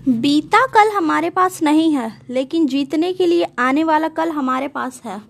बीता कल हमारे पास नहीं है, लेकिन जीतने के लिए आने वाला कल हमारे पास है।